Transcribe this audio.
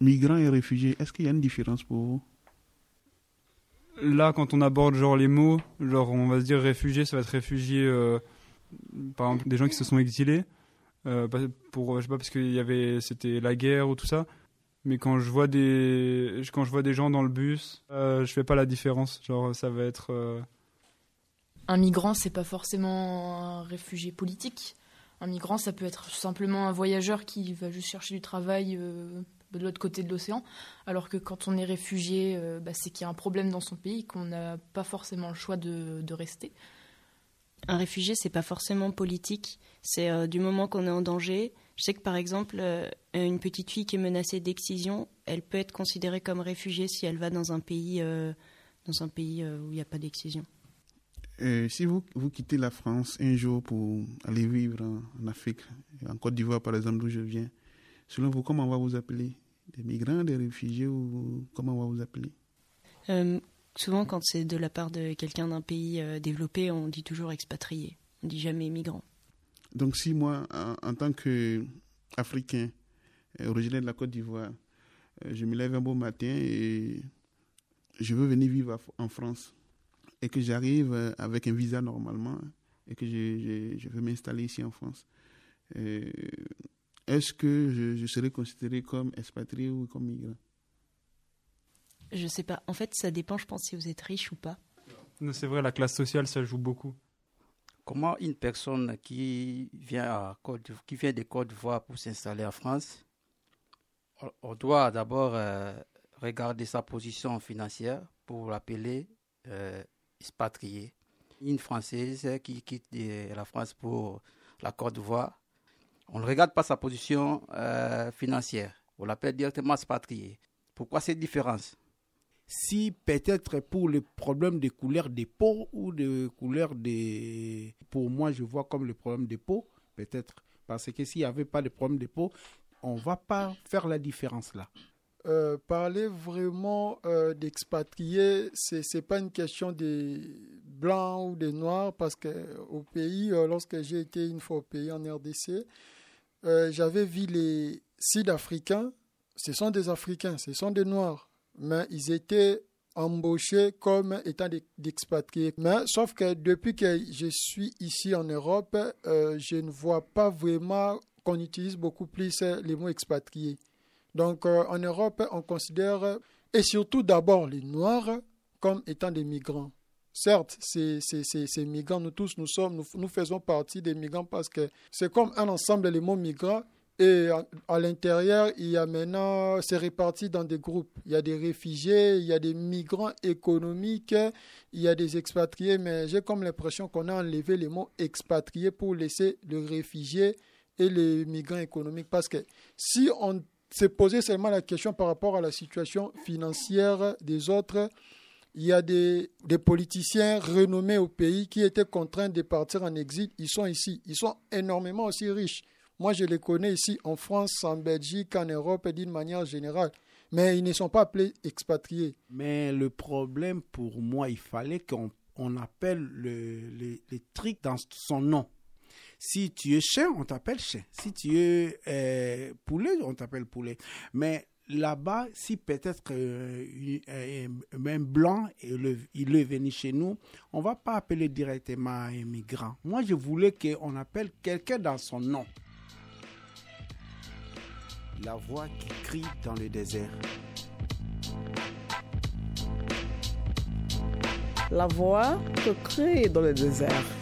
migrants et réfugiés, est-ce qu'il y a une différence pour vous? Là, quand on aborde genre les mots, genre on va se dire réfugié, ça va être réfugié, euh, par exemple des gens qui se sont exilés, euh, pour je sais pas parce qu'il y avait c'était la guerre ou tout ça. Mais quand je vois des quand je vois des gens dans le bus, euh, je fais pas la différence. Genre ça va être euh, un migrant, c'est pas forcément un réfugié politique. Un migrant, ça peut être simplement un voyageur qui va juste chercher du travail euh, de l'autre côté de l'océan. Alors que quand on est réfugié, euh, bah, c'est qu'il y a un problème dans son pays, qu'on n'a pas forcément le choix de, de rester. Un réfugié, c'est pas forcément politique. C'est euh, du moment qu'on est en danger. Je sais que par exemple, euh, une petite fille qui est menacée d'excision, elle peut être considérée comme réfugiée si elle va dans un pays, euh, dans un pays euh, où il n'y a pas d'excision. Si vous, vous quittez la France un jour pour aller vivre en, en Afrique, en Côte d'Ivoire par exemple, d'où je viens, selon vous, comment on va vous appeler? Des migrants, des réfugiés ou comment on va vous appeler? Euh, souvent, quand c'est de la part de quelqu'un d'un pays euh, développé, on dit toujours expatrié. On dit jamais migrant. Donc si moi, en, en tant qu'Africain, originaire de la Côte d'Ivoire, euh, je me lève un beau matin et je veux venir vivre en France et que j'arrive euh, avec un visa normalement et que je, je, je veux m'installer ici en France, euh, est-ce que je, je serai considéré comme expatrié ou comme migrant? Je sais pas. En fait, ça dépend, je pense, si vous êtes riche ou pas. c'est vrai la classe sociale ça joue beaucoup. Comment une personne qui vient, à Côte d'Ivoire- qui vient de Côte d'Ivoire pour s'installer en France, on- doit d'abord euh, regarder sa position financière pour l'appeler euh, expatrié. Une Française qui quitte de- la France pour la Côte d'Ivoire, on ne regarde pas sa position euh, financière, on l'appelle directement expatrié. Pourquoi cette différence? Si peut-être pour le problème de couleur de peau ou de couleur de... Pour moi, je vois comme le problème de peau, peut-être. Parce que s'il n'y avait pas de problème de peau, on ne va pas faire la différence là. Euh, parler vraiment euh, d'expatriés, c'est c'est pas une question des blancs ou des noirs parce que au pays, euh, lorsque j'ai été une fois au pays en RDC, euh, j'avais vu les Sud-Africains. Ce sont des Africains, ce sont des Noirs, mais ils étaient embauchés comme étant d'expatriés. Mais sauf que depuis que je suis ici en Europe, euh, je ne vois pas vraiment qu'on utilise beaucoup plus euh, les mots expatriés. Donc en Europe, on considère, et surtout d'abord les Noirs, comme étant des migrants. Certes, ces, ces, ces, migrants, nous tous, nous sommes, nous, faisons partie des migrants parce que c'est comme un ensemble, mots migrants. Et à, à l'intérieur, il y a maintenant, c'est réparti dans des groupes. Il y a des réfugiés, il y a des migrants économiques, il y a des expatriés, mais j'ai comme l'impression qu'on a enlevé les mots expatriés pour laisser le réfugié et les migrants économiques. Parce que si on s'est posé seulement la question par rapport à la situation financière des autres, il y a des, politiciens renommés au pays qui étaient contraints de partir en exil. Ils sont ici. Ils sont énormément aussi riches. Moi, je les connais ici en France, en Belgique, en Europe et d'une manière générale. Mais ils ne sont pas appelés expatriés. Mais le problème pour moi, il fallait qu'on on appelle le, le, le truc dans son nom. Si tu es chien, on t'appelle chien. Si tu es euh, poulet, on t'appelle poulet. Mais là-bas, si peut-être euh, un, blanc il est venu chez nous, on va pas appeler directement un migrant. Moi, je voulais qu'on appelle quelqu'un dans son nom. La voix qui crie dans le désert. La voix que crie dans le désert.